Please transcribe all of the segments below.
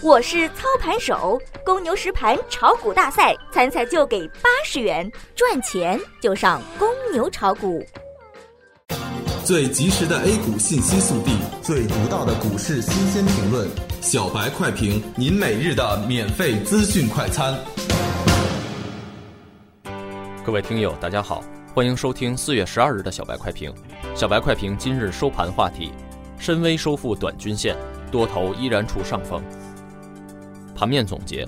我是操盘手，公牛实盘炒股大赛参赛就给八十元，赚钱就上公牛炒股。最及时的 A 股信息速递，最独到的股市新鲜评论，小白快评，您每日的免费资讯快餐。各位听友，大家好，欢迎收听四月十二日的小白快评。小白快评今日收盘话题：深 V 收复短均线，多头依然处上风。盘面总结：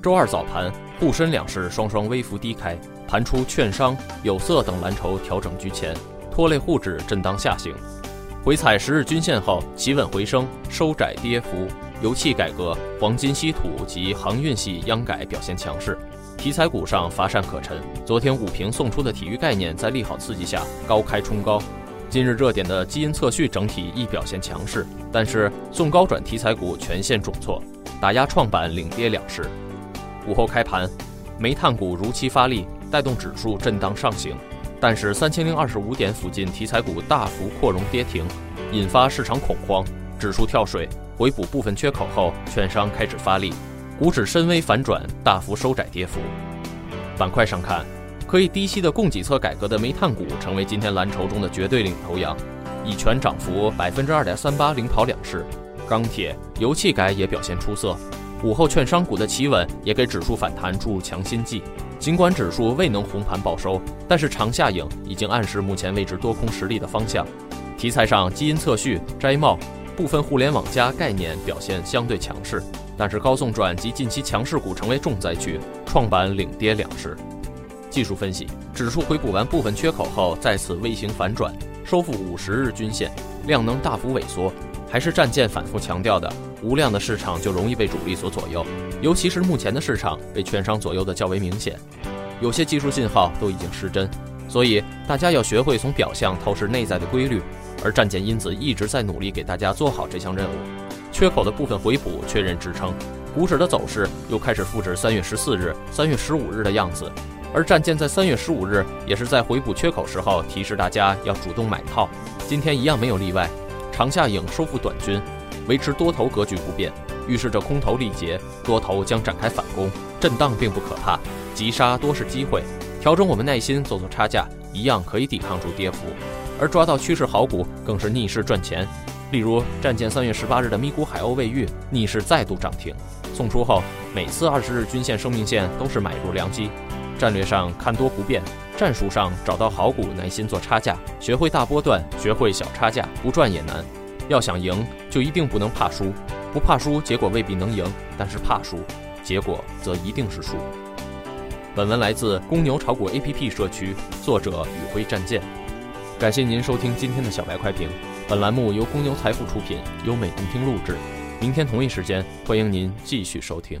周二早盘，沪深两市双双微幅低开，盘出券商、有色等蓝筹调整居前。拖累沪指震荡下行，回踩十日均线后企稳回升，收窄跌幅。油气改革、黄金稀土及航运系央改表现强势，题材股上乏善可陈。昨天武平送出的体育概念在利好刺激下高开冲高，今日热点的基因测序整体亦表现强势，但是送高转题材股全线重挫，打压创板领跌两市。午后开盘，煤炭股如期发力，带动指数震荡上行。但是三千零二十五点附近题材股大幅扩容跌停，引发市场恐慌，指数跳水回补部分缺口后，券商开始发力，股指深微反转，大幅收窄跌幅。板块上看，可以低吸的供给侧改革的煤炭股成为今天蓝筹中的绝对领头羊，以全涨幅百分之二点三八领跑两市，钢铁、油气改也表现出色。午后券商股的企稳也给指数反弹注入强心剂。尽管指数未能红盘报收，但是长下影已经暗示目前位置多空实力的方向。题材上，基因测序、摘帽、部分互联网加概念表现相对强势，但是高送转及近期强势股成为重灾区，创板领跌两市。技术分析，指数回补完部分缺口后，再次微型反转，收复五十日均线，量能大幅萎缩。还是战舰反复强调的，无量的市场就容易被主力所左右，尤其是目前的市场被券商左右的较为明显，有些技术信号都已经失真，所以大家要学会从表象透视内在的规律，而战舰因子一直在努力给大家做好这项任务。缺口的部分回补确认支撑，股指的走势又开始复制三月十四日、三月十五日的样子，而战舰在三月十五日也是在回补缺口时候提示大家要主动买套，今天一样没有例外。长下影收复短均，维持多头格局不变，预示着空头力竭，多头将展开反攻。震荡并不可怕，急杀多是机会。调整我们耐心做做差价，一样可以抵抗住跌幅。而抓到趋势好股，更是逆势赚钱。例如战舰三月十八日的咪咕海鸥卫浴逆势再度涨停，送出后每次二十日均线生命线都是买入良机。战略上看多不变。战术上找到好股，耐心做差价，学会大波段，学会小差价，不赚也难。要想赢，就一定不能怕输。不怕输，结果未必能赢；但是怕输，结果则一定是输。本文来自公牛炒股 APP 社区，作者宇辉战舰。感谢您收听今天的小白快评。本栏目由公牛财富出品，优美动听录制。明天同一时间，欢迎您继续收听。